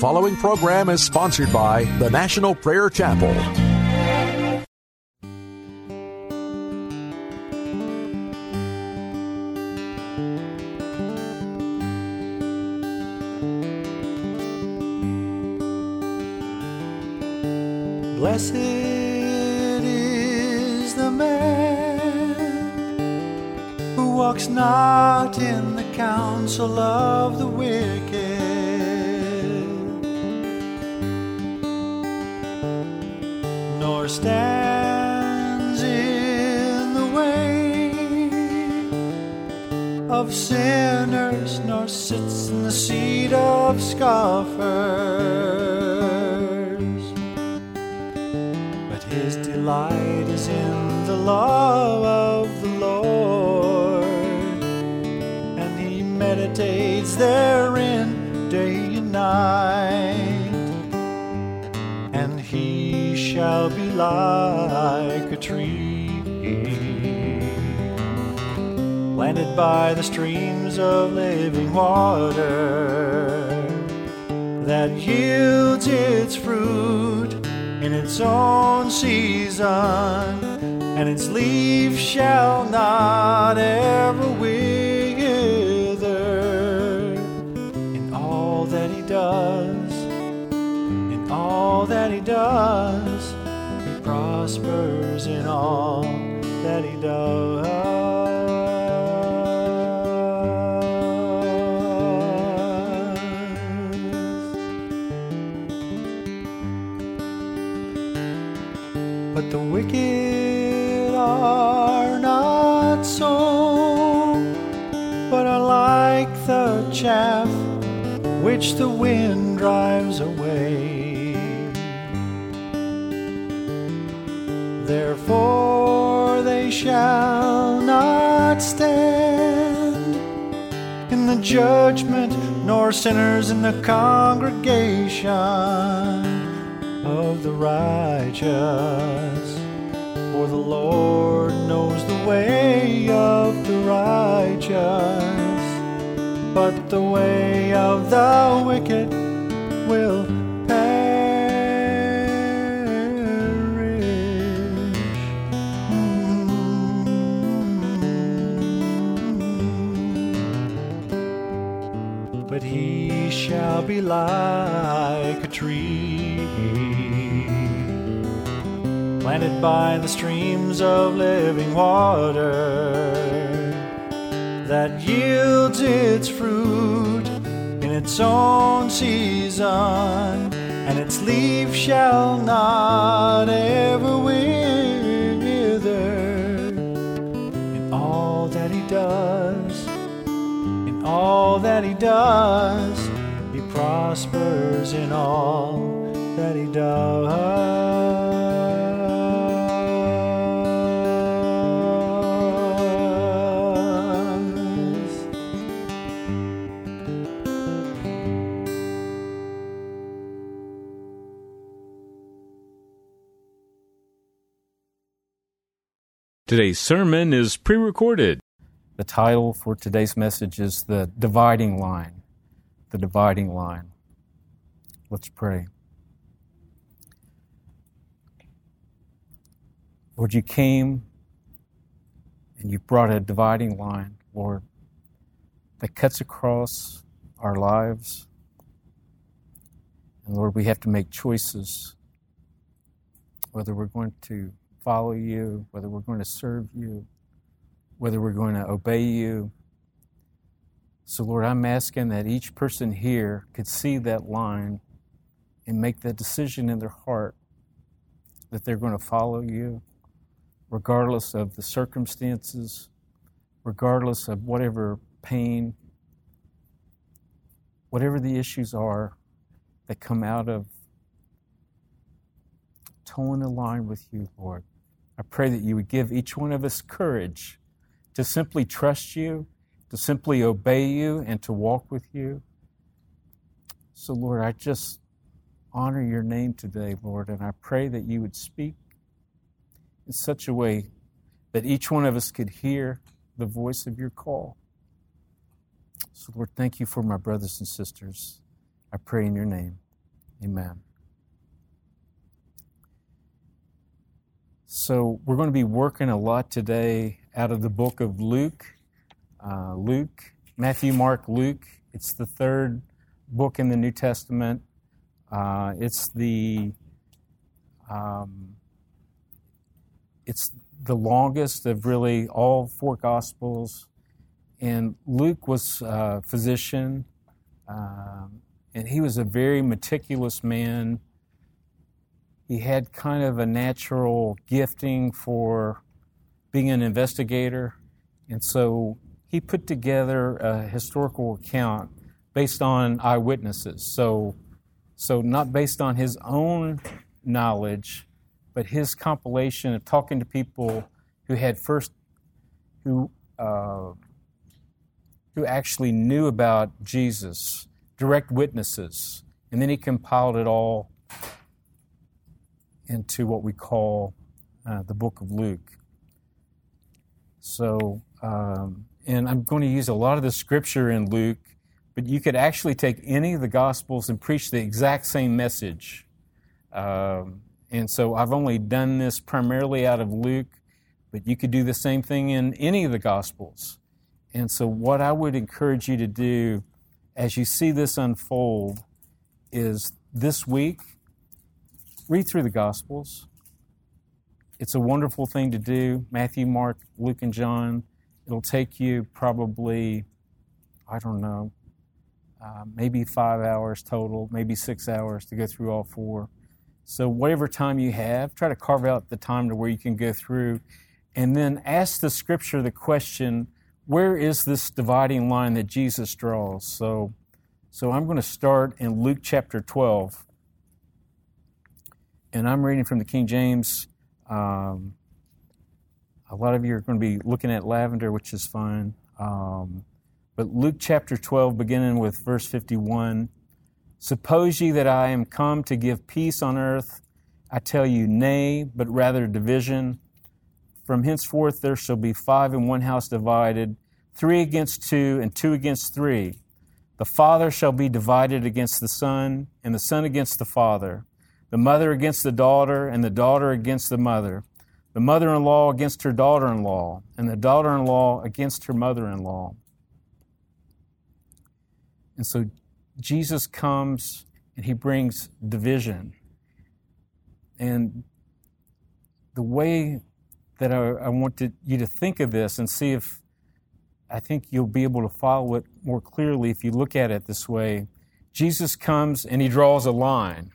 following program is sponsored by the National Prayer Chapel. Blessed is the man who walks not in the counsel of But the wicked are not so, but are like the chaff which the wind drives away. Therefore they shall not stand in the judgment, nor sinners in the congregation of the righteous. Lord knows the way of the righteous, but the way of the wicked will. But he shall be like a tree planted by the streams of living water that yields its fruit in its own season, and its leaf shall not ever wither. In all that he does, in all that he does, he prospers in all that he does. Today's sermon is pre recorded. The title for today's message is The Dividing Line. The Dividing Line. Let's pray. Lord, you came and you brought a dividing line, Lord, that cuts across our lives. And Lord, we have to make choices whether we're going to follow you, whether we're going to serve you, whether we're going to obey you. So, Lord, I'm asking that each person here could see that line and make that decision in their heart that they're going to follow you, regardless of the circumstances, regardless of whatever pain, whatever the issues are that come out of toeing the line with you, Lord. I pray that you would give each one of us courage to simply trust you, to simply obey you, and to walk with you. So, Lord, I just honor your name today, Lord, and I pray that you would speak in such a way that each one of us could hear the voice of your call. So, Lord, thank you for my brothers and sisters. I pray in your name. Amen. So, we're going to be working a lot today out of the book of Luke. Uh, Luke, Matthew, Mark, Luke. It's the third book in the New Testament. Uh, it's the um, it's the longest of really all four Gospels. And Luke was a physician, um, and he was a very meticulous man. He had kind of a natural gifting for being an investigator, and so he put together a historical account based on eyewitnesses. So, so not based on his own knowledge, but his compilation of talking to people who had first, who uh, who actually knew about Jesus, direct witnesses, and then he compiled it all into what we call uh, the book of Luke. So, um, and I'm going to use a lot of the scripture in Luke, but you could actually take any of the Gospels and preach the exact same message. Um, and so I've only done this primarily out of Luke, but you could do the same thing in any of the Gospels. And so, what I would encourage you to do as you see this unfold is this week, read through the Gospels. It's a wonderful thing to do Matthew, Mark, Luke, and John. It'll take you probably, I don't know, uh, maybe five hours total, maybe six hours to go through all four. So, whatever time you have, try to carve out the time to where you can go through and then ask the scripture the question where is this dividing line that Jesus draws? So, so I'm going to start in Luke chapter 12. And I'm reading from the King James. Um, a lot of you are going to be looking at lavender, which is fine. Um, but Luke chapter 12, beginning with verse 51 Suppose ye that I am come to give peace on earth? I tell you, nay, but rather division. From henceforth there shall be five in one house divided, three against two, and two against three. The father shall be divided against the son, and the son against the father, the mother against the daughter, and the daughter against the mother the mother in law against her daughter in law, and the daughter in law against her mother in law. And so Jesus comes and he brings division. And the way that I, I want you to think of this and see if I think you'll be able to follow it more clearly if you look at it this way. Jesus comes and he draws a line.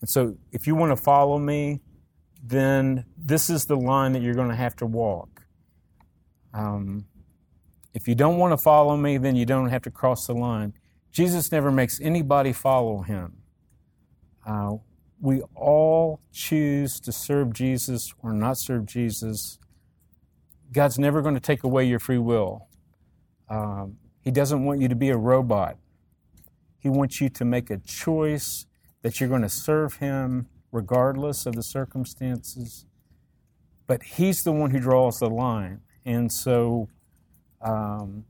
And so if you want to follow me, then this is the line that you're going to have to walk. Um, if you don't want to follow me, then you don't have to cross the line. Jesus never makes anybody follow him. Uh, we all choose to serve Jesus or not serve Jesus. God's never going to take away your free will. Um, he doesn't want you to be a robot. He wants you to make a choice that you're going to serve Him regardless of the circumstances. But He's the one who draws the line. And so, um,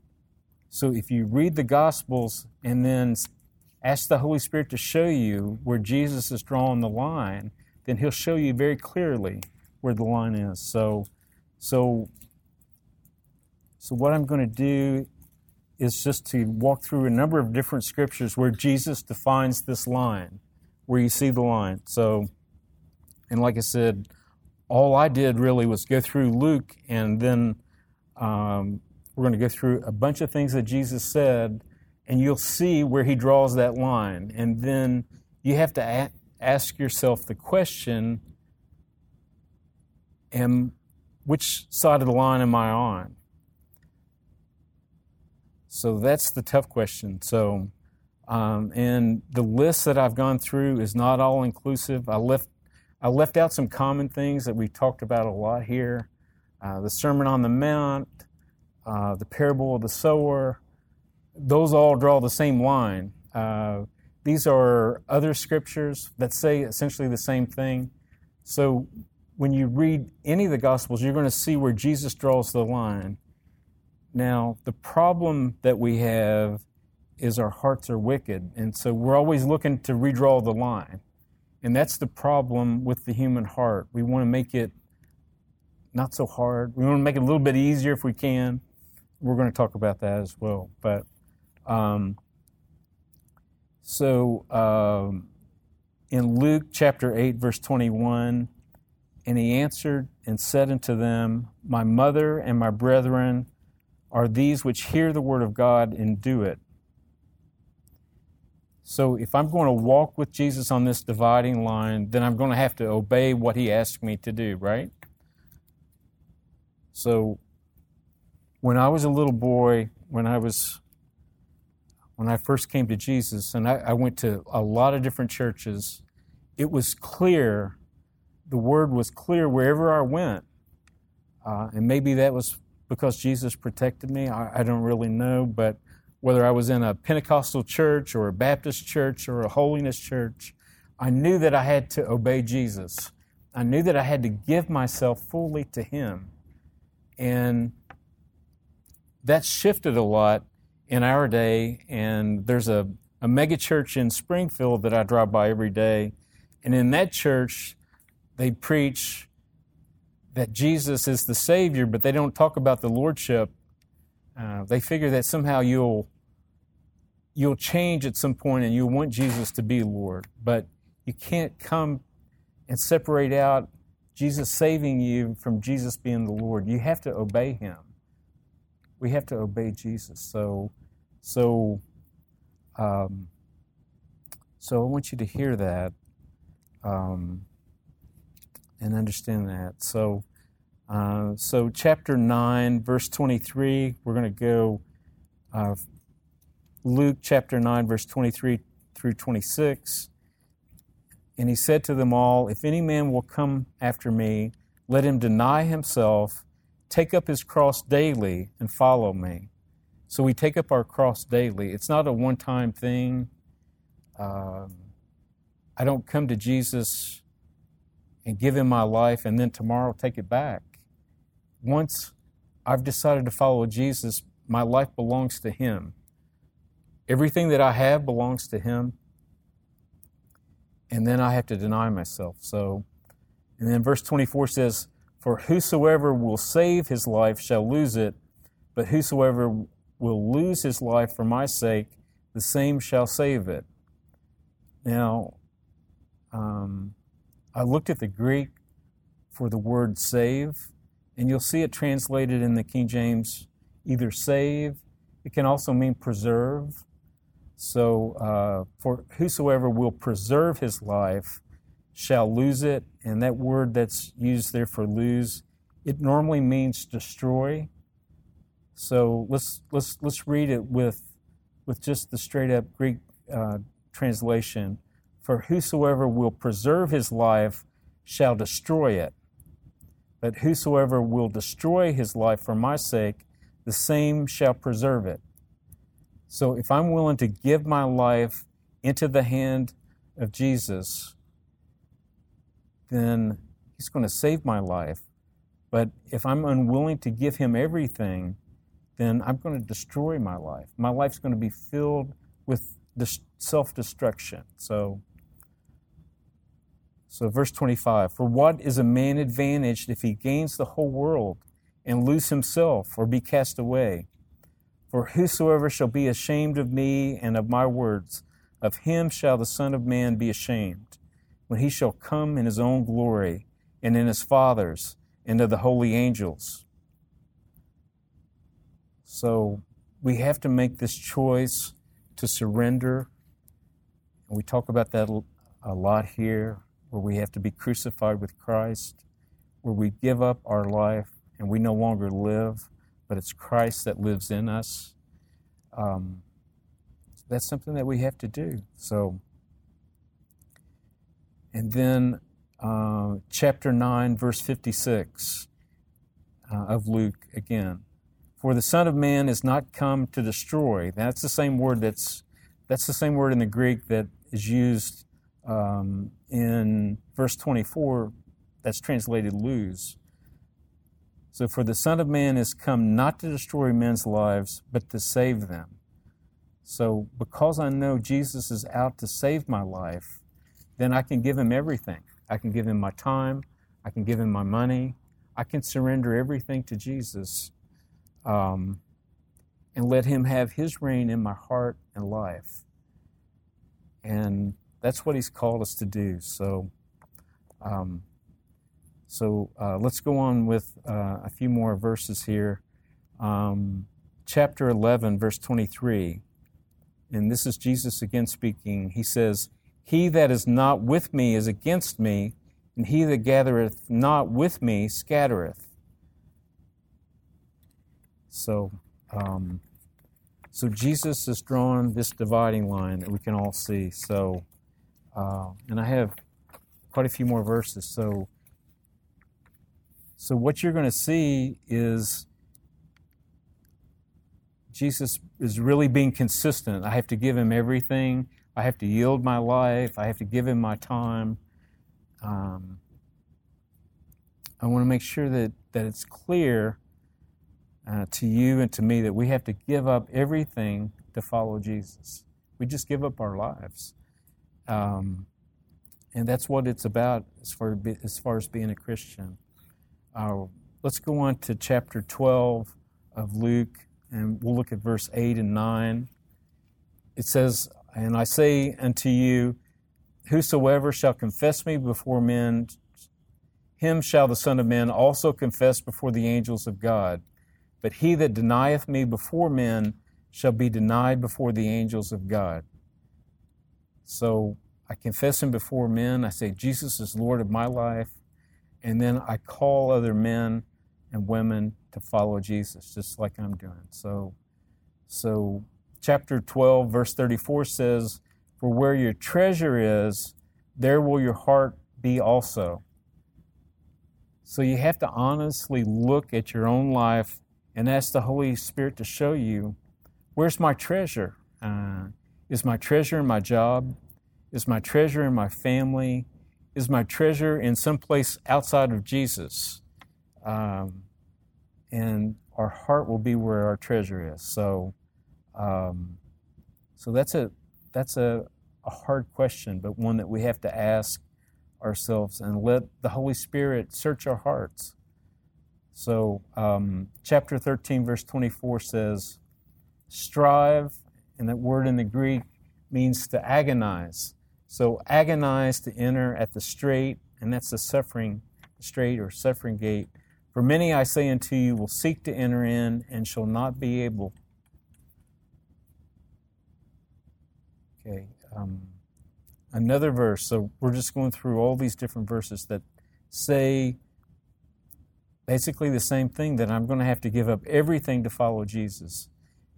so if you read the Gospels and then ask the Holy Spirit to show you where Jesus is drawing the line, then He'll show you very clearly where the line is. So, so, so what I'm going to do is just to walk through a number of different scriptures where Jesus defines this line where you see the line. So, and like I said, all I did really was go through Luke, and then um, we're going to go through a bunch of things that Jesus said, and you'll see where he draws that line. And then you have to a- ask yourself the question am, which side of the line am I on? So that's the tough question. So, um, and the list that I've gone through is not all inclusive. I left I left out some common things that we talked about a lot here. Uh, the Sermon on the Mount, uh, the parable of the sower, those all draw the same line. Uh, these are other scriptures that say essentially the same thing. So when you read any of the Gospels, you're going to see where Jesus draws the line. Now, the problem that we have is our hearts are wicked. And so we're always looking to redraw the line. And that's the problem with the human heart. We want to make it not so hard. We want to make it a little bit easier if we can. We're going to talk about that as well. But um, so um, in Luke chapter 8, verse 21, and he answered and said unto them, My mother and my brethren are these which hear the word of God and do it. So if I'm going to walk with Jesus on this dividing line, then I'm going to have to obey what he asked me to do, right? So when I was a little boy, when I was when I first came to Jesus, and I, I went to a lot of different churches, it was clear, the word was clear wherever I went. Uh, and maybe that was because Jesus protected me. I, I don't really know, but whether I was in a Pentecostal church or a Baptist church or a holiness church, I knew that I had to obey Jesus. I knew that I had to give myself fully to Him. And that shifted a lot in our day. And there's a, a mega church in Springfield that I drive by every day. And in that church, they preach that Jesus is the Savior, but they don't talk about the Lordship uh, they figure that somehow you'll you'll change at some point and you'll want Jesus to be Lord, but you can't come and separate out Jesus saving you from Jesus being the Lord. You have to obey Him. We have to obey Jesus. So, so, um, so I want you to hear that um, and understand that. So, uh, so, chapter 9, verse 23, we're going to go uh, Luke chapter 9, verse 23 through 26. And he said to them all, If any man will come after me, let him deny himself, take up his cross daily, and follow me. So we take up our cross daily. It's not a one time thing. Um, I don't come to Jesus and give him my life and then tomorrow take it back once I've decided to follow Jesus, my life belongs to Him. Everything that I have belongs to Him. And then I have to deny myself. So, and then verse 24 says, For whosoever will save his life shall lose it, but whosoever will lose his life for my sake, the same shall save it. Now, um, I looked at the Greek for the word save, and you'll see it translated in the King James either save, it can also mean preserve. So, uh, for whosoever will preserve his life shall lose it. And that word that's used there for lose, it normally means destroy. So let's let's let's read it with with just the straight up Greek uh, translation. For whosoever will preserve his life shall destroy it. But whosoever will destroy his life for my sake, the same shall preserve it. So if I'm willing to give my life into the hand of Jesus, then he's going to save my life. But if I'm unwilling to give him everything, then I'm going to destroy my life. My life's going to be filled with self destruction. So so, verse 25 For what is a man advantaged if he gains the whole world and lose himself or be cast away? For whosoever shall be ashamed of me and of my words, of him shall the Son of Man be ashamed, when he shall come in his own glory and in his Father's and of the holy angels. So, we have to make this choice to surrender. We talk about that a lot here where we have to be crucified with Christ, where we give up our life and we no longer live, but it's Christ that lives in us. Um, that's something that we have to do. So, and then uh, chapter 9, verse 56 uh, of Luke again. For the Son of Man is not come to destroy. That's the same word that's that's the same word in the Greek that is used um, in verse 24, that's translated lose. So, for the Son of Man is come not to destroy men's lives, but to save them. So, because I know Jesus is out to save my life, then I can give him everything. I can give him my time, I can give him my money, I can surrender everything to Jesus um, and let him have his reign in my heart and life. And that's what he's called us to do. So, um, so uh, let's go on with uh, a few more verses here. Um, chapter 11, verse 23. And this is Jesus again speaking. He says, He that is not with me is against me, and he that gathereth not with me scattereth. So, um, so Jesus has drawn this dividing line that we can all see. So, uh, and I have quite a few more verses. So, so what you're going to see is Jesus is really being consistent. I have to give him everything. I have to yield my life. I have to give him my time. Um, I want to make sure that, that it's clear uh, to you and to me that we have to give up everything to follow Jesus. We just give up our lives. Um, and that's what it's about as far, as far as being a Christian. Uh, let's go on to chapter 12 of Luke, and we'll look at verse 8 and 9. It says, And I say unto you, Whosoever shall confess me before men, him shall the Son of Man also confess before the angels of God. But he that denieth me before men shall be denied before the angels of God. So I confess him before men. I say, Jesus is Lord of my life. And then I call other men and women to follow Jesus, just like I'm doing. So, so chapter 12, verse 34 says, For where your treasure is, there will your heart be also. So you have to honestly look at your own life and ask the Holy Spirit to show you where's my treasure? Uh, is my treasure in my job? Is my treasure in my family? Is my treasure in some place outside of Jesus? Um, and our heart will be where our treasure is. So, um, so that's a that's a, a hard question, but one that we have to ask ourselves and let the Holy Spirit search our hearts. So, um, chapter 13, verse 24 says, Strive, and that word in the Greek means to agonize. So, agonize to enter at the strait, and that's the suffering strait or suffering gate. For many, I say unto you, will seek to enter in and shall not be able. Okay. Um, another verse. So we're just going through all these different verses that say basically the same thing that I'm going to have to give up everything to follow Jesus.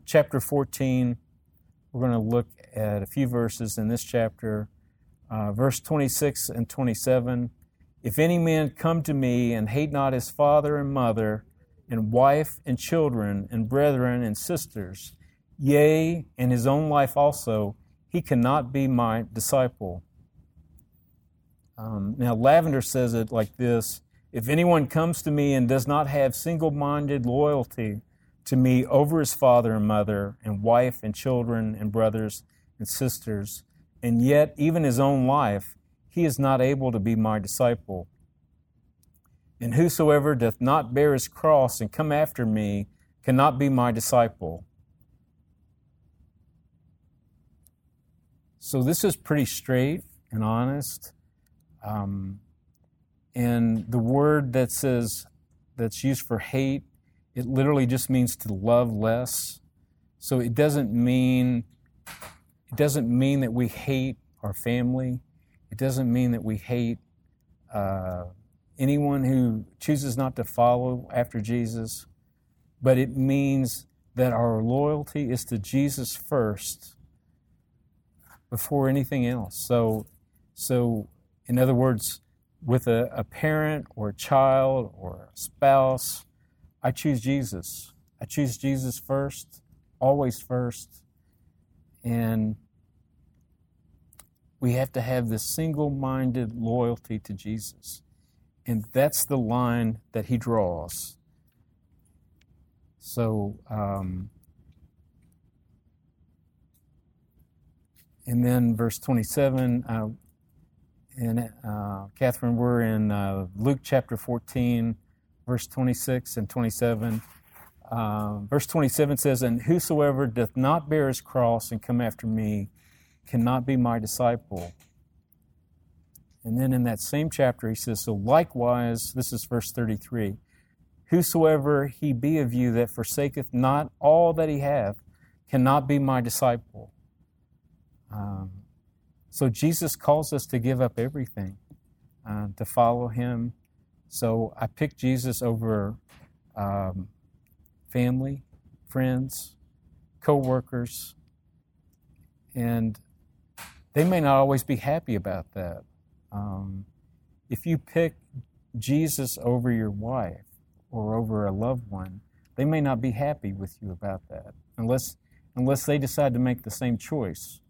Chapter 14, we're going to look at a few verses in this chapter. Uh, verse 26 and 27 If any man come to me and hate not his father and mother, and wife and children, and brethren and sisters, yea, and his own life also, he cannot be my disciple. Um, now, Lavender says it like this If anyone comes to me and does not have single minded loyalty to me over his father and mother, and wife and children, and brothers and sisters, and yet even his own life, he is not able to be my disciple. And whosoever doth not bear his cross and come after me cannot be my disciple. So this is pretty straight and honest. Um, and the word that says that's used for hate, it literally just means to love less. So it doesn't mean it doesn't mean that we hate our family. It doesn't mean that we hate uh, anyone who chooses not to follow after Jesus. But it means that our loyalty is to Jesus first before anything else. So, so in other words, with a, a parent or a child or a spouse, I choose Jesus. I choose Jesus first, always first. And we have to have this single minded loyalty to Jesus. And that's the line that he draws. So, um, and then verse 27, uh, and uh, Catherine, we're in uh, Luke chapter 14, verse 26 and 27. Uh, verse 27 says, And whosoever doth not bear his cross and come after me cannot be my disciple. And then in that same chapter, he says, So likewise, this is verse 33 Whosoever he be of you that forsaketh not all that he hath cannot be my disciple. Um, so Jesus calls us to give up everything uh, to follow him. So I picked Jesus over um, family, friends, co workers, and they may not always be happy about that. Um, if you pick Jesus over your wife or over a loved one, they may not be happy with you about that unless unless they decide to make the same choice.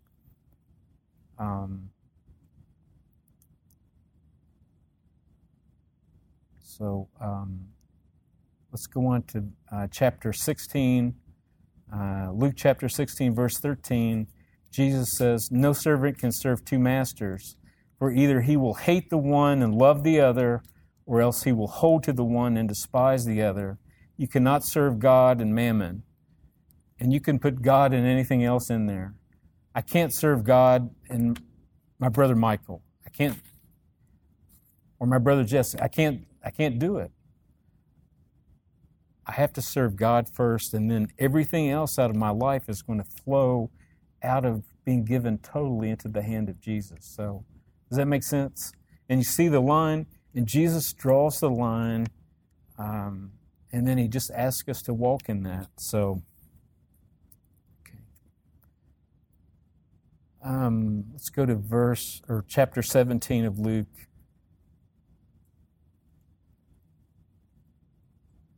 Um, so um, let's go on to uh, chapter 16, uh, Luke chapter 16, verse 13. Jesus says, No servant can serve two masters. For either he will hate the one and love the other, or else he will hold to the one and despise the other. You cannot serve God and mammon. And you can put God and anything else in there. I can't serve God and my brother Michael. I can't, or my brother Jesse. I can't, I can't do it. I have to serve God first, and then everything else out of my life is going to flow out of being given totally into the hand of Jesus. So, does that make sense? And you see the line, and Jesus draws the line, um, and then he just asks us to walk in that. So, okay. Um, let's go to verse or chapter 17 of Luke.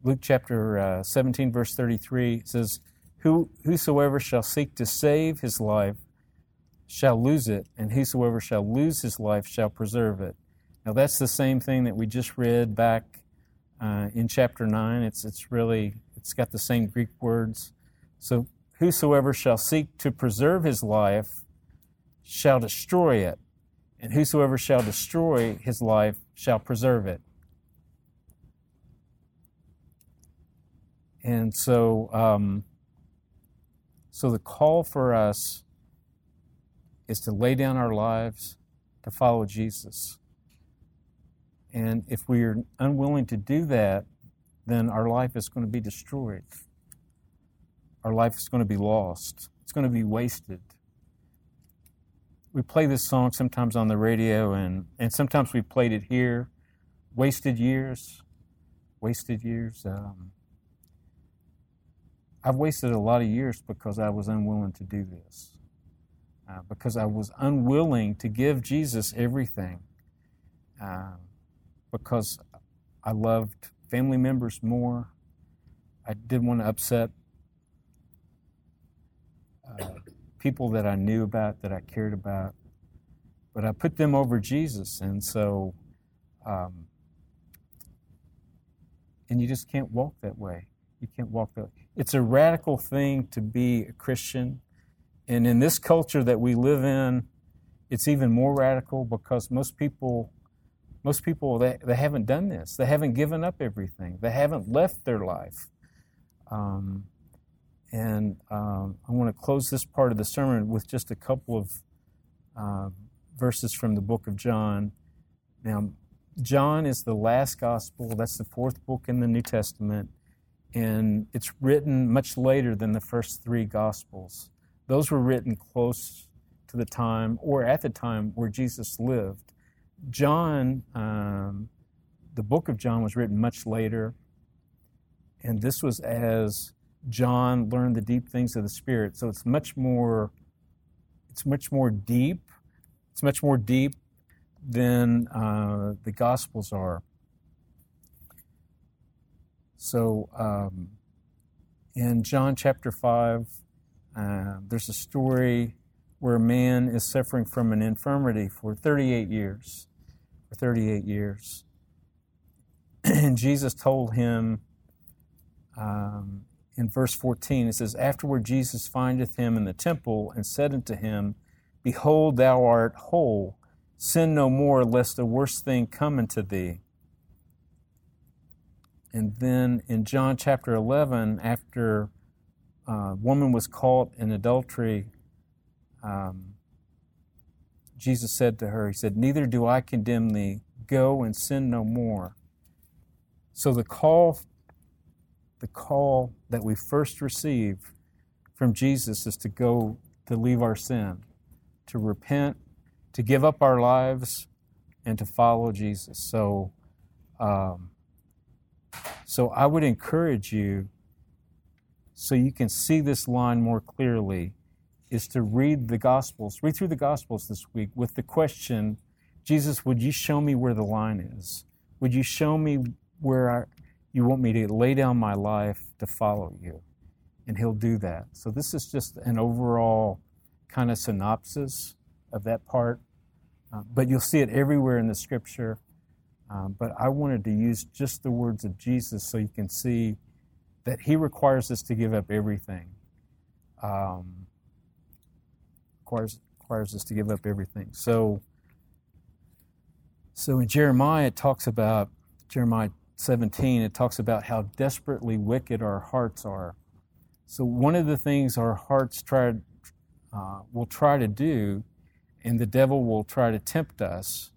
Luke chapter uh, 17, verse 33 says, Who, Whosoever shall seek to save his life shall lose it, and whosoever shall lose his life shall preserve it. Now, that's the same thing that we just read back uh, in chapter 9. It's, it's really, it's got the same Greek words. So, whosoever shall seek to preserve his life shall destroy it, and whosoever shall destroy his life shall preserve it. And so, um, so the call for us is to lay down our lives to follow Jesus. And if we are unwilling to do that, then our life is going to be destroyed. Our life is going to be lost. It's going to be wasted. We play this song sometimes on the radio, and, and sometimes we played it here. Wasted years. Wasted years. Um, I've wasted a lot of years because I was unwilling to do this uh, because I was unwilling to give Jesus everything uh, because I loved family members more. I didn't want to upset uh, people that I knew about, that I cared about. But I put them over Jesus, and so, um, and you just can't walk that way. You can't walk that way. It's a radical thing to be a Christian. And in this culture that we live in, it's even more radical because most people most people they, they haven't done this. They haven't given up everything. They haven't left their life. Um, and um, i want to close this part of the sermon with just a couple of uh, verses from the book of john. Now john is the last gospel. That's the fourth book in the new testament and it's written much later than the first three gospels those were written close to the time or at the time where Jesus lived. John, um, the book of John was written much later, and this was as John learned the deep things of the Spirit. So it's much more, it's much more deep. It's much more deep than uh, the Gospels are. So um, in John chapter 5, uh, there's a story where a man is suffering from an infirmity for 38 years. For 38 years. and Jesus told him um, in verse 14, it says, Afterward Jesus findeth him in the temple and said unto him, Behold, thou art whole. Sin no more, lest a worse thing come unto thee. And then in John chapter 11, after a uh, woman was caught in adultery, um, Jesus said to her, He said, Neither do I condemn thee. Go and sin no more. So the call, the call that we first receive from Jesus is to go to leave our sin, to repent, to give up our lives, and to follow Jesus. So, um, so I would encourage you, so you can see this line more clearly, is to read the Gospels, read through the Gospels this week with the question, Jesus, would you show me where the line is? Would you show me where I, you want me to lay down my life to follow you? And He'll do that. So this is just an overall kind of synopsis of that part. Uh, but you'll see it everywhere in the Scripture. Um, but I wanted to use just the words of Jesus so you can see that He requires us to give up everything. Um, requires requires us to give up everything. So, so in Jeremiah it talks about Jeremiah 17. It talks about how desperately wicked our hearts are. So one of the things our hearts try uh, will try to do, and the devil will try to tempt us,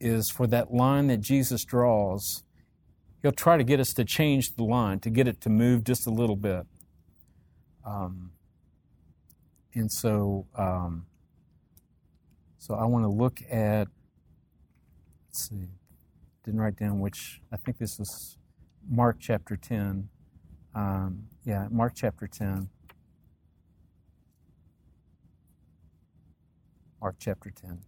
is for that line that Jesus draws, he'll try to get us to change the line, to get it to move just a little bit. Um, and so, um, so I want to look at, let's see, didn't write down which, I think this was Mark chapter 10. Um, yeah, Mark chapter 10. Mark chapter 10.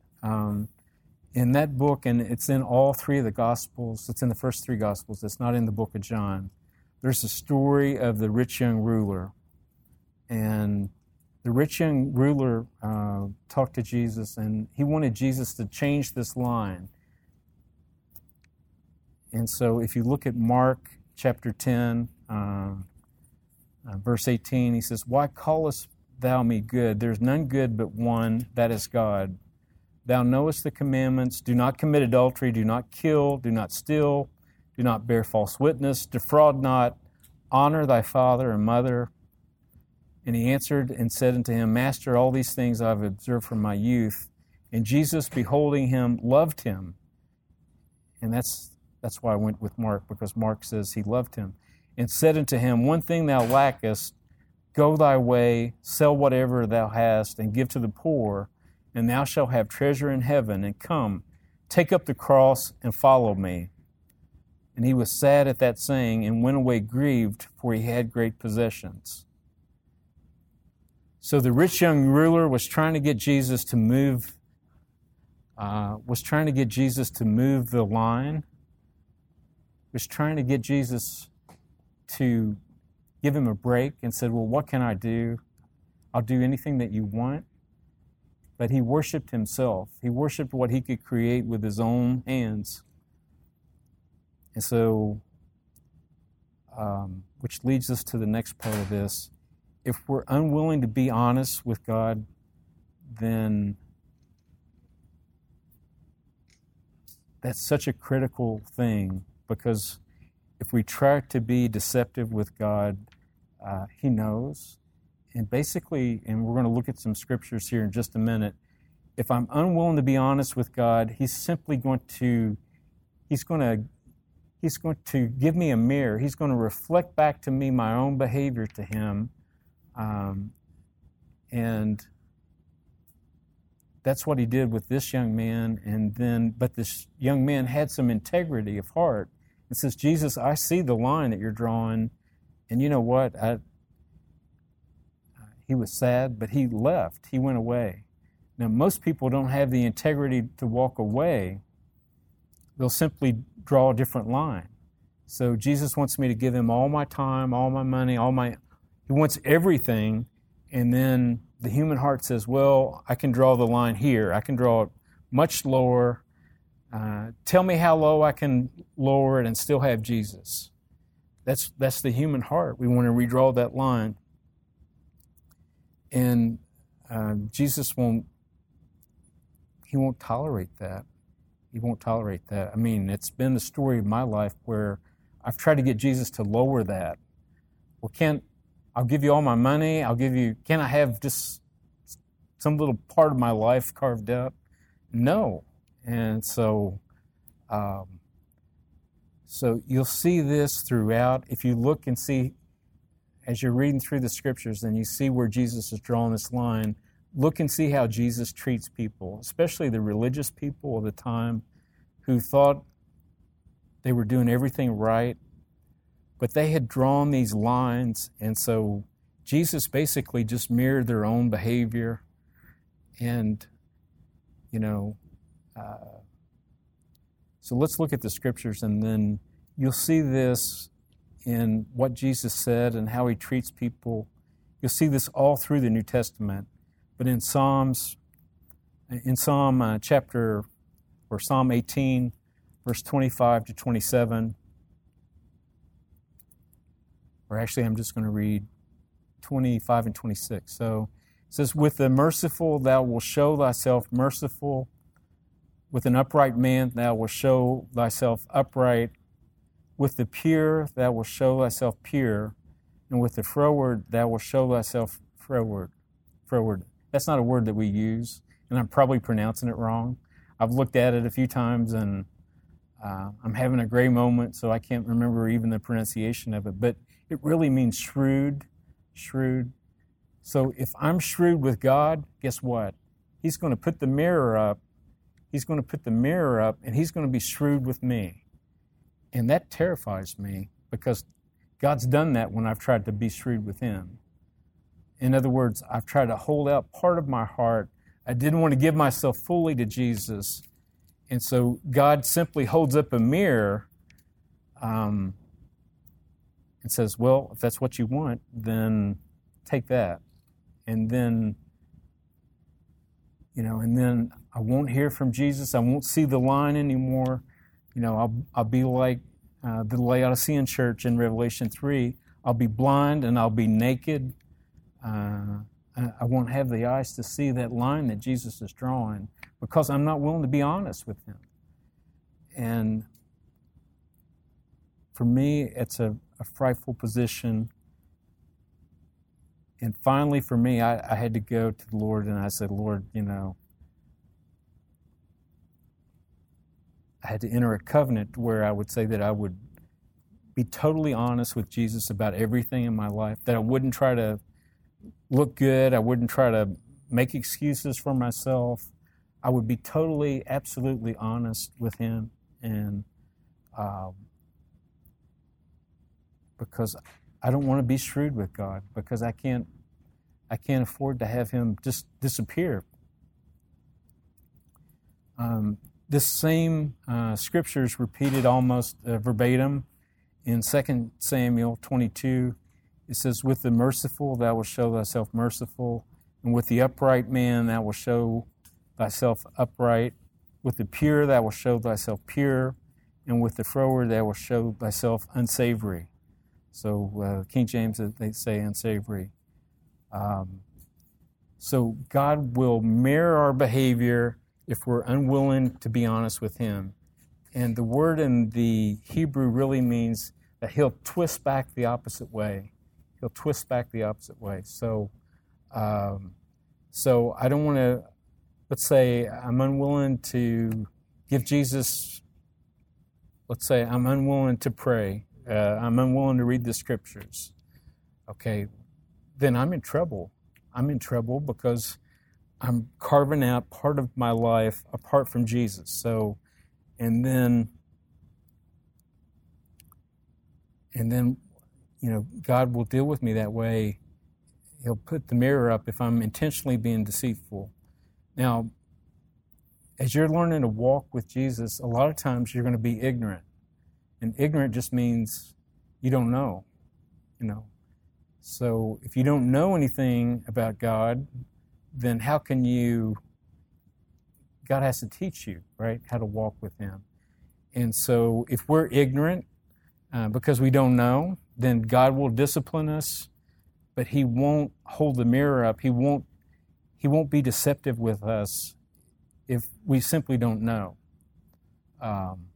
In that book, and it's in all three of the Gospels, it's in the first three Gospels, it's not in the book of John. There's a story of the rich young ruler. And the rich young ruler uh, talked to Jesus, and he wanted Jesus to change this line. And so, if you look at Mark chapter 10, uh, uh, verse 18, he says, Why callest thou me good? There's none good but one, that is God. Thou knowest the commandments do not commit adultery, do not kill, do not steal, do not bear false witness, defraud not, honor thy father and mother. And he answered and said unto him, Master, all these things I have observed from my youth. And Jesus, beholding him, loved him. And that's, that's why I went with Mark, because Mark says he loved him. And said unto him, One thing thou lackest, go thy way, sell whatever thou hast, and give to the poor and thou shalt have treasure in heaven. And come, take up the cross and follow me. And he was sad at that saying and went away grieved, for he had great possessions. So the rich young ruler was trying to get Jesus to move, uh, was trying to get Jesus to move the line, was trying to get Jesus to give him a break and said, Well, what can I do? I'll do anything that you want but he worshiped himself. He worshiped what he could create with his own hands. And so, um, which leads us to the next part of this. If we're unwilling to be honest with God, then that's such a critical thing because if we try to be deceptive with God, uh, He knows and basically, and we're going to look at some scriptures here in just a minute. If I'm unwilling to be honest with God, He's simply going to, He's going to, He's going to give me a mirror. He's going to reflect back to me my own behavior to Him, um, and that's what He did with this young man. And then, but this young man had some integrity of heart. It says, Jesus, I see the line that you're drawing, and you know what? I, he was sad, but he left. He went away. Now, most people don't have the integrity to walk away. They'll simply draw a different line. So Jesus wants me to give him all my time, all my money, all my he wants everything and then the human heart says, "Well, I can draw the line here. I can draw it much lower. Uh, tell me how low I can lower it and still have Jesus." That's that's the human heart. We want to redraw that line. And uh, Jesus won't he won't tolerate that. He won't tolerate that. I mean, it's been the story of my life where I've tried to get Jesus to lower that. Well, can't I'll give you all my money. I'll give you. Can I have just some little part of my life carved out? No. And so, um, so you'll see this throughout. If you look and see, as you're reading through the scriptures, and you see where Jesus is drawing this line, look and see how Jesus treats people, especially the religious people of the time who thought they were doing everything right but they had drawn these lines, and so Jesus basically just mirrored their own behavior. And, you know, uh, so let's look at the scriptures, and then you'll see this in what Jesus said and how he treats people. You'll see this all through the New Testament. But in Psalms, in Psalm uh, chapter, or Psalm 18, verse 25 to 27, or actually, I'm just going to read 25 and 26. So it says, With the merciful thou wilt show thyself merciful, with an upright man thou wilt show thyself upright, with the pure thou wilt show thyself pure, and with the froward thou wilt show thyself froward. Froward. That's not a word that we use, and I'm probably pronouncing it wrong. I've looked at it a few times and uh, I'm having a gray moment, so I can't remember even the pronunciation of it. But it really means shrewd, shrewd. So if I'm shrewd with God, guess what? He's going to put the mirror up. He's going to put the mirror up and he's going to be shrewd with me. And that terrifies me because God's done that when I've tried to be shrewd with him. In other words, I've tried to hold out part of my heart. I didn't want to give myself fully to Jesus. And so God simply holds up a mirror um, and says, Well, if that's what you want, then take that. And then, you know, and then I won't hear from Jesus. I won't see the line anymore. You know, I'll, I'll be like uh, the Laodicean church in Revelation 3. I'll be blind and I'll be naked. Uh, I won't have the eyes to see that line that Jesus is drawing because I'm not willing to be honest with him. And for me, it's a, a frightful position. And finally, for me, I, I had to go to the Lord and I said, Lord, you know, I had to enter a covenant where I would say that I would be totally honest with Jesus about everything in my life, that I wouldn't try to look good, I wouldn't try to make excuses for myself. I would be totally, absolutely honest with Him. And um, because I don't want to be shrewd with God because I can't I can't afford to have him just disappear. Um, this same uh, scripture is repeated almost uh, verbatim in 2 Samuel 22. It says, With the merciful thou wilt show thyself merciful, and with the upright man thou wilt show thyself upright. With the pure thou wilt show thyself pure, and with the froward thou wilt show thyself unsavory. So uh, King James, uh, they say unsavory. Um, so God will mirror our behavior if we're unwilling to be honest with Him. And the word in the Hebrew really means that He'll twist back the opposite way. He'll twist back the opposite way. So, um, so I don't want to. Let's say I'm unwilling to give Jesus. Let's say I'm unwilling to pray uh, I'm unwilling to read the scriptures, okay, then I'm in trouble. I'm in trouble because I'm carving out part of my life apart from Jesus. So, and then, and then, you know, God will deal with me that way. He'll put the mirror up if I'm intentionally being deceitful. Now, as you're learning to walk with Jesus, a lot of times you're going to be ignorant. And ignorant just means you don't know, you know. So if you don't know anything about God, then how can you? God has to teach you, right, how to walk with Him. And so if we're ignorant uh, because we don't know, then God will discipline us, but He won't hold the mirror up. He won't. He won't be deceptive with us if we simply don't know. Um,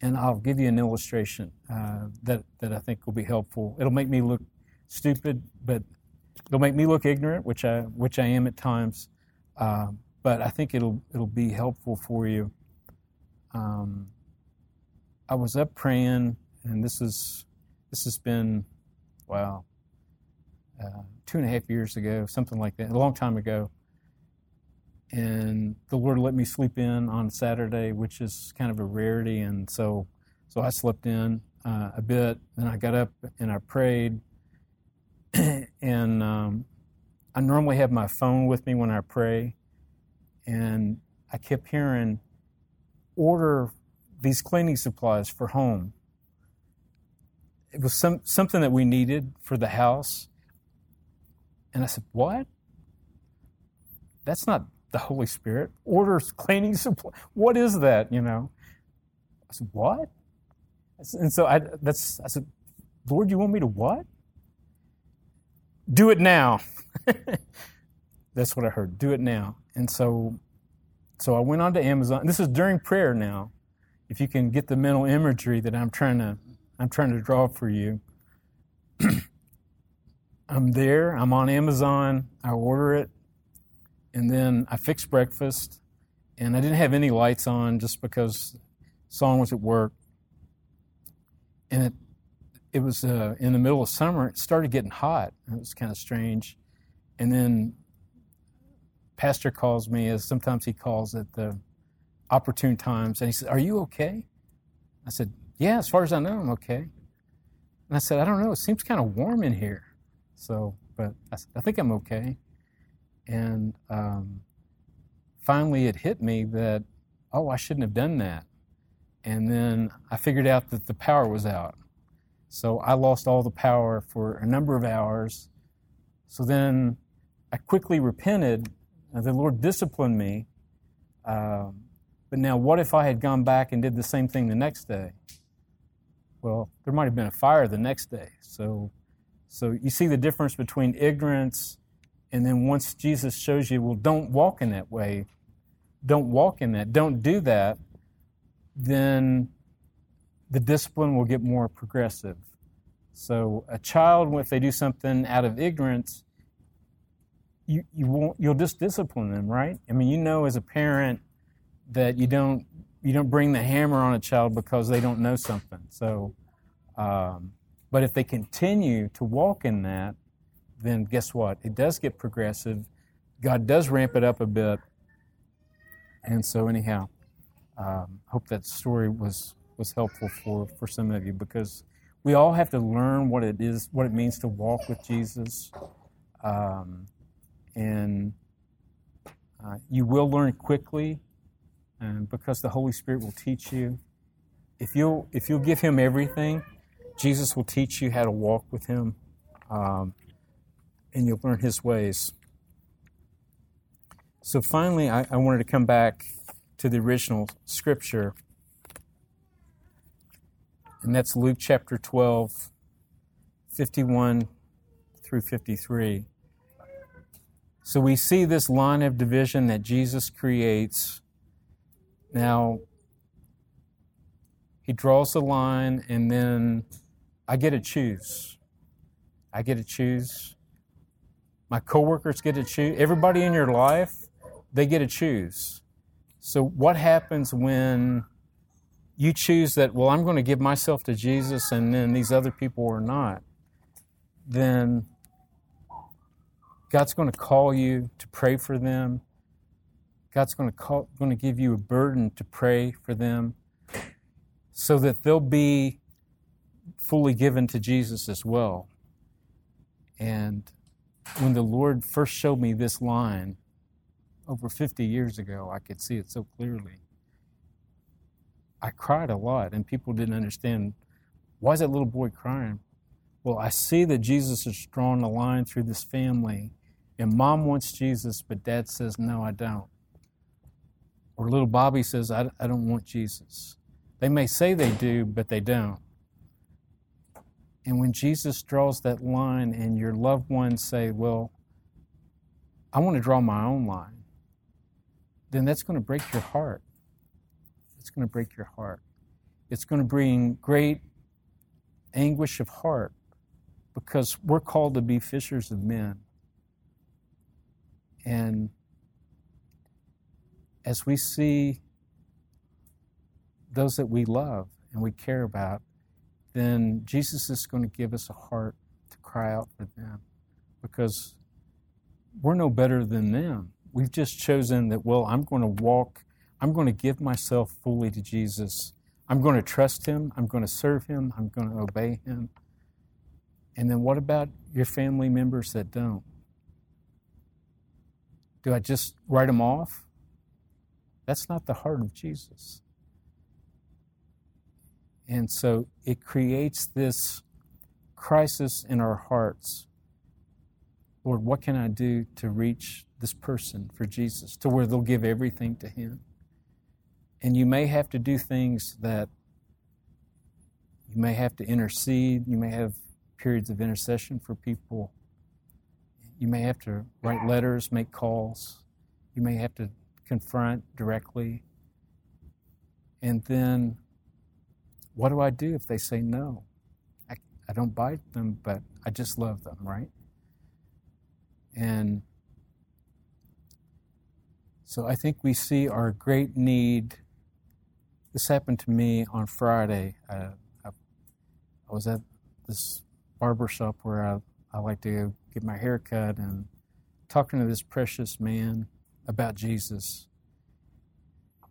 and I'll give you an illustration uh, that, that I think will be helpful. It'll make me look stupid, but it'll make me look ignorant, which I, which I am at times. Uh, but I think it'll, it'll be helpful for you. Um, I was up praying, and this is this has been, wow, uh, two and a half years ago, something like that, a long time ago. And the Lord let me sleep in on Saturday, which is kind of a rarity, and so so I slept in uh, a bit. Then I got up and I prayed, and um, I normally have my phone with me when I pray, and I kept hearing order these cleaning supplies for home. It was some, something that we needed for the house. And I said, What? That's not the Holy Spirit. Orders cleaning supplies. What is that? You know? I said, What? And so I, that's, I said, Lord, you want me to what? Do it now. that's what I heard. Do it now. And so, so I went on to Amazon. This is during prayer now if you can get the mental imagery that I'm trying to I'm trying to draw for you. I'm there, I'm on Amazon, I order it, and then I fix breakfast, and I didn't have any lights on just because Song was at work. And it it was uh, in the middle of summer, it started getting hot. It was kind of strange. And then pastor calls me as sometimes he calls at the opportune times. And he said, Are you okay? I said, Yeah, as far as I know, I'm okay. And I said, I don't know, it seems kind of warm in here. So, but I, said, I think I'm okay. And um, finally, it hit me that, oh, I shouldn't have done that. And then I figured out that the power was out. So I lost all the power for a number of hours. So then I quickly repented. and The Lord disciplined me. Um, but now, what if I had gone back and did the same thing the next day? Well, there might have been a fire the next day. So, so you see the difference between ignorance and then once Jesus shows you, well, don't walk in that way, don't walk in that, don't do that, then the discipline will get more progressive. So a child, if they do something out of ignorance, you, you won't you'll just discipline them, right? I mean, you know as a parent that you don't you don't bring the hammer on a child because they don't know something. So, um, but if they continue to walk in that, then guess what? It does get progressive. God does ramp it up a bit. And so, anyhow, um, hope that story was was helpful for for some of you because we all have to learn what it is, what it means to walk with Jesus, um, and uh, you will learn quickly and because the Holy Spirit will teach you. If you'll, if you'll give Him everything, Jesus will teach you how to walk with Him, um, and you'll learn His ways. So finally, I, I wanted to come back to the original scripture, and that's Luke chapter 12, 51 through 53. So we see this line of division that Jesus creates now, he draws the line, and then I get to choose. I get to choose. My coworkers get to choose. Everybody in your life, they get to choose. So, what happens when you choose that, well, I'm going to give myself to Jesus and then these other people are not? Then God's going to call you to pray for them. God's going to, call, going to give you a burden to pray for them so that they'll be fully given to Jesus as well. And when the Lord first showed me this line over 50 years ago, I could see it so clearly. I cried a lot, and people didn't understand why is that little boy crying? Well, I see that Jesus has drawn a line through this family, and mom wants Jesus, but dad says, No, I don't. Or little Bobby says, I, I don't want Jesus. They may say they do, but they don't. And when Jesus draws that line and your loved ones say, Well, I want to draw my own line, then that's going to break your heart. It's going to break your heart. It's going to bring great anguish of heart because we're called to be fishers of men. And as we see those that we love and we care about, then Jesus is going to give us a heart to cry out for them because we're no better than them. We've just chosen that, well, I'm going to walk, I'm going to give myself fully to Jesus. I'm going to trust Him, I'm going to serve Him, I'm going to obey Him. And then what about your family members that don't? Do I just write them off? That's not the heart of Jesus. And so it creates this crisis in our hearts. Lord, what can I do to reach this person for Jesus to where they'll give everything to Him? And you may have to do things that you may have to intercede, you may have periods of intercession for people. You may have to write letters, make calls. You may have to confront directly. And then, what do I do if they say no? I, I don't bite them, but I just love them, right? And so I think we see our great need. This happened to me on Friday. Uh, I, I was at this barber shop where I, I like to get my hair cut and talking to this precious man about Jesus.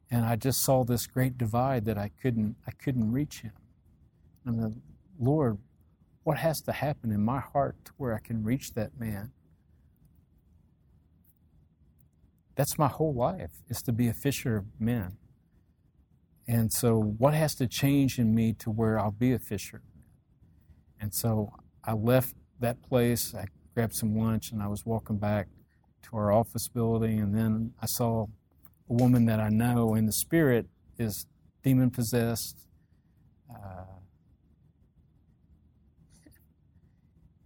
And I just saw this great divide that I couldn't I couldn't reach him. And the Lord, what has to happen in my heart to where I can reach that man? That's my whole life, is to be a fisher of men. And so what has to change in me to where I'll be a fisher? And so I left that place, I grabbed some lunch, and I was walking back to our office building, and then I saw a woman that I know in the spirit is demon possessed. Uh,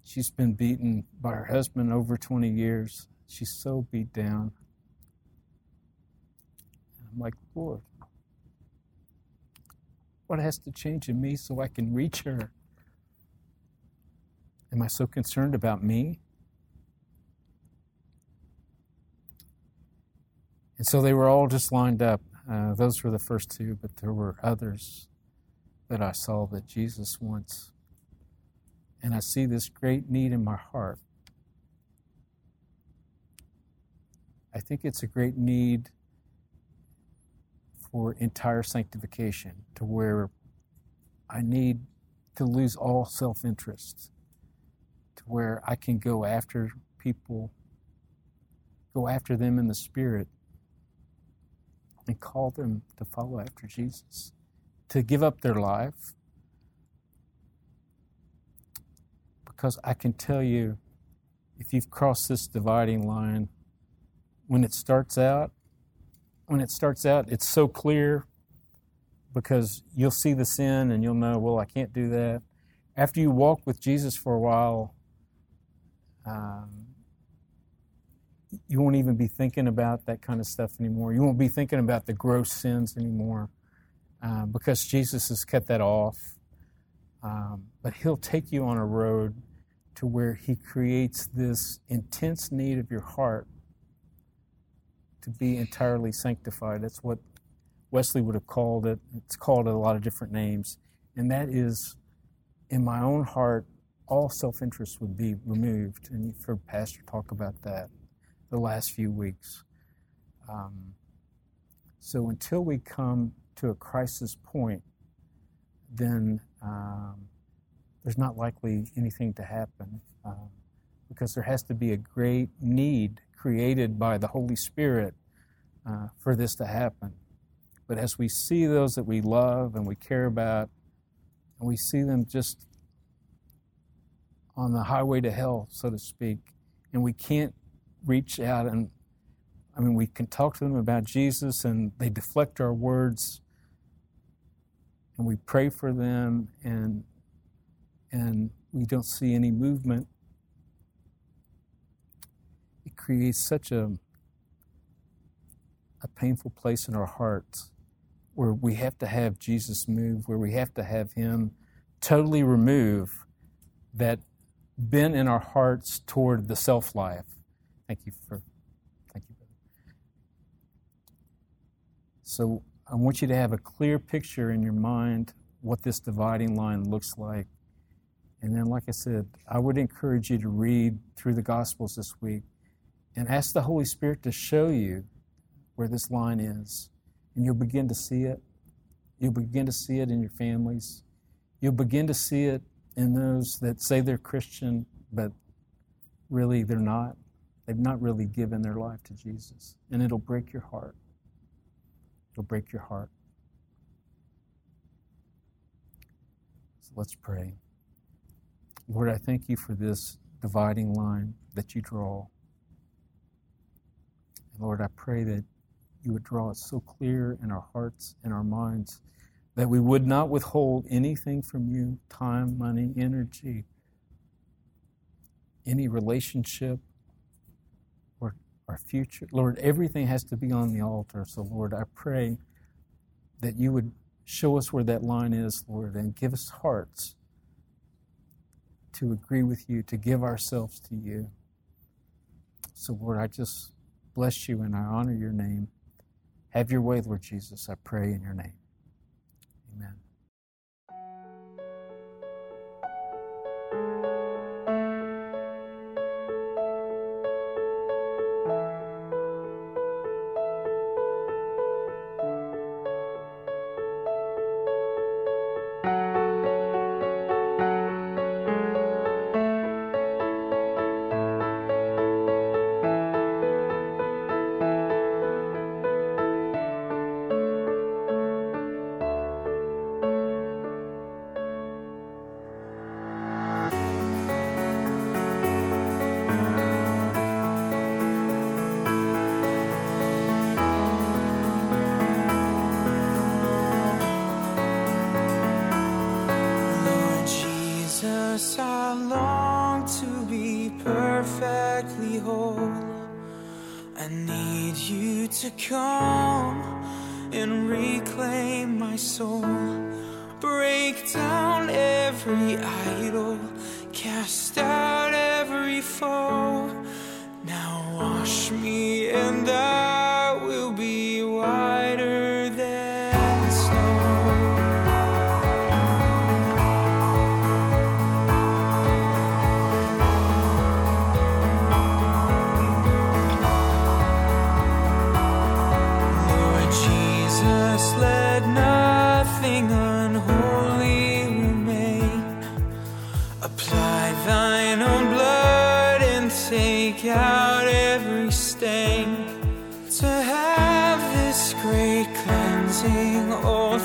she's been beaten by her husband over 20 years. She's so beat down. I'm like, Lord, what has to change in me so I can reach her? Am I so concerned about me? And so they were all just lined up. Uh, those were the first two, but there were others that I saw that Jesus wants. And I see this great need in my heart. I think it's a great need for entire sanctification to where I need to lose all self interest to where I can go after people, go after them in the Spirit, and call them to follow after Jesus, to give up their life. Because I can tell you, if you've crossed this dividing line, when it starts out, when it starts out, it's so clear because you'll see the sin and you'll know, well, I can't do that. After you walk with Jesus for a while, um, you won't even be thinking about that kind of stuff anymore. You won't be thinking about the gross sins anymore uh, because Jesus has cut that off. Um, but He'll take you on a road to where He creates this intense need of your heart to be entirely sanctified. That's what Wesley would have called it. It's called it a lot of different names. And that is in my own heart all self interest would be removed. And you've heard Pastor talk about that the last few weeks. Um, so until we come to a crisis point, then um, there's not likely anything to happen uh, because there has to be a great need created by the Holy Spirit uh, for this to happen. But as we see those that we love and we care about, and we see them just on the highway to hell, so to speak, and we can't reach out and I mean, we can talk to them about Jesus and they deflect our words and we pray for them and and we don't see any movement. Creates such a a painful place in our hearts where we have to have Jesus move, where we have to have Him totally remove that bent in our hearts toward the self life. Thank you for, thank you. So I want you to have a clear picture in your mind what this dividing line looks like. And then, like I said, I would encourage you to read through the Gospels this week and ask the Holy Spirit to show you where this line is. And you'll begin to see it. You'll begin to see it in your families. You'll begin to see it in those that say they're Christian, but really they're not. They've not really given their life to Jesus. And it'll break your heart. It'll break your heart. So let's pray. Lord, I thank you for this dividing line that you draw. Lord, I pray that you would draw it so clear in our hearts and our minds that we would not withhold anything from you time, money, energy, any relationship, or our future. Lord, everything has to be on the altar. So, Lord, I pray that you would show us where that line is, Lord, and give us hearts to agree with you, to give ourselves to you. So, Lord, I just bless you and I honor your name. Have your way, Lord Jesus, I pray in your name. Amen. Cleansing, all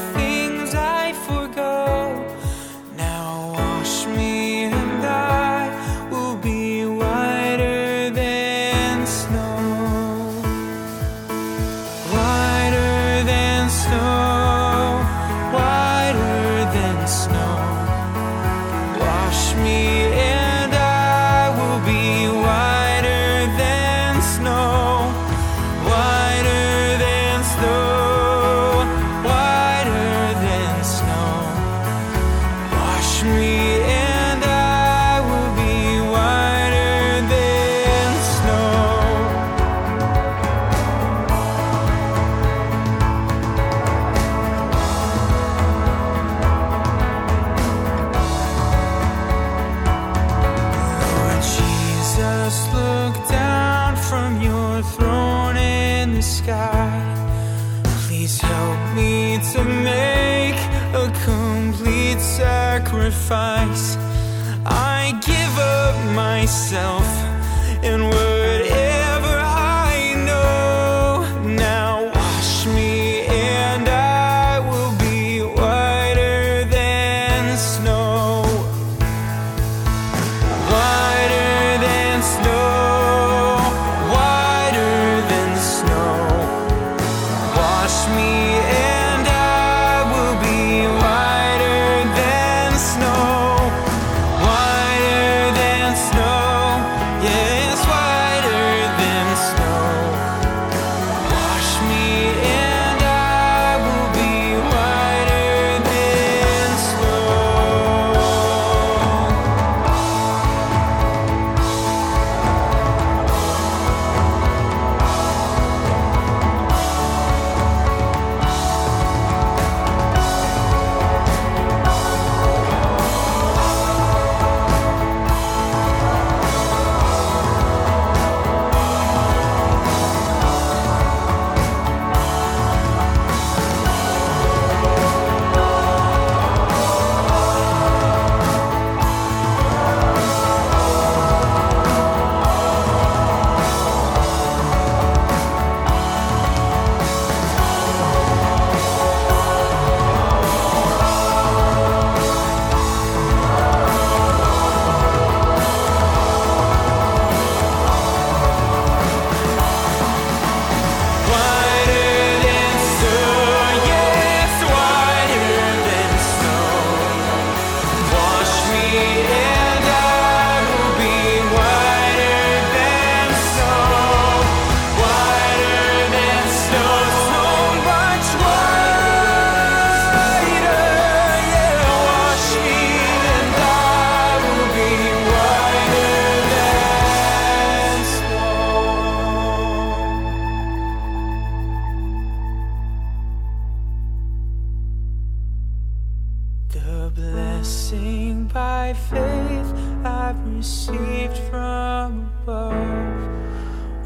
from above.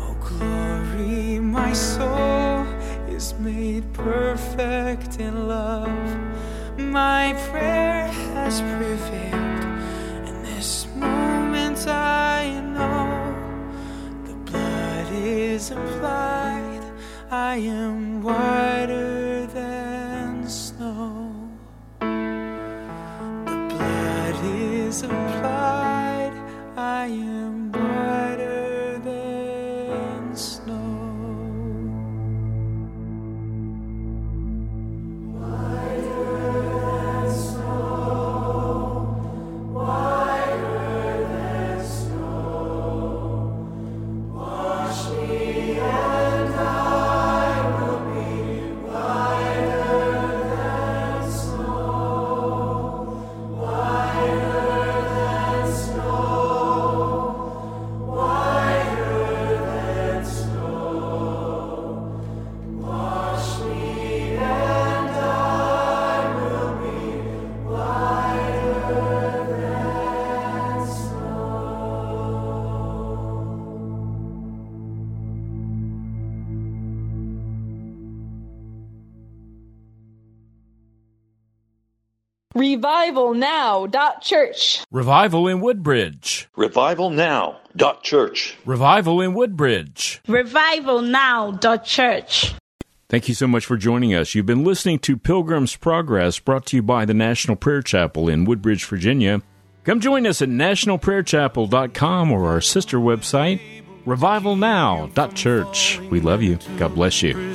Oh, glory, my soul is made perfect in love. My prayer has prevailed. In this moment, I know the blood is applied. I am whiter Revivalnow.church. Revival in Woodbridge. revivalnow.church. Revival in Woodbridge. Revivalnow.church. Thank you so much for joining us. You've been listening to Pilgrim's Progress, brought to you by the National Prayer Chapel in Woodbridge, Virginia. Come join us at nationalprayerchapel.com or our sister website, revivalnow.church. We love you. God bless you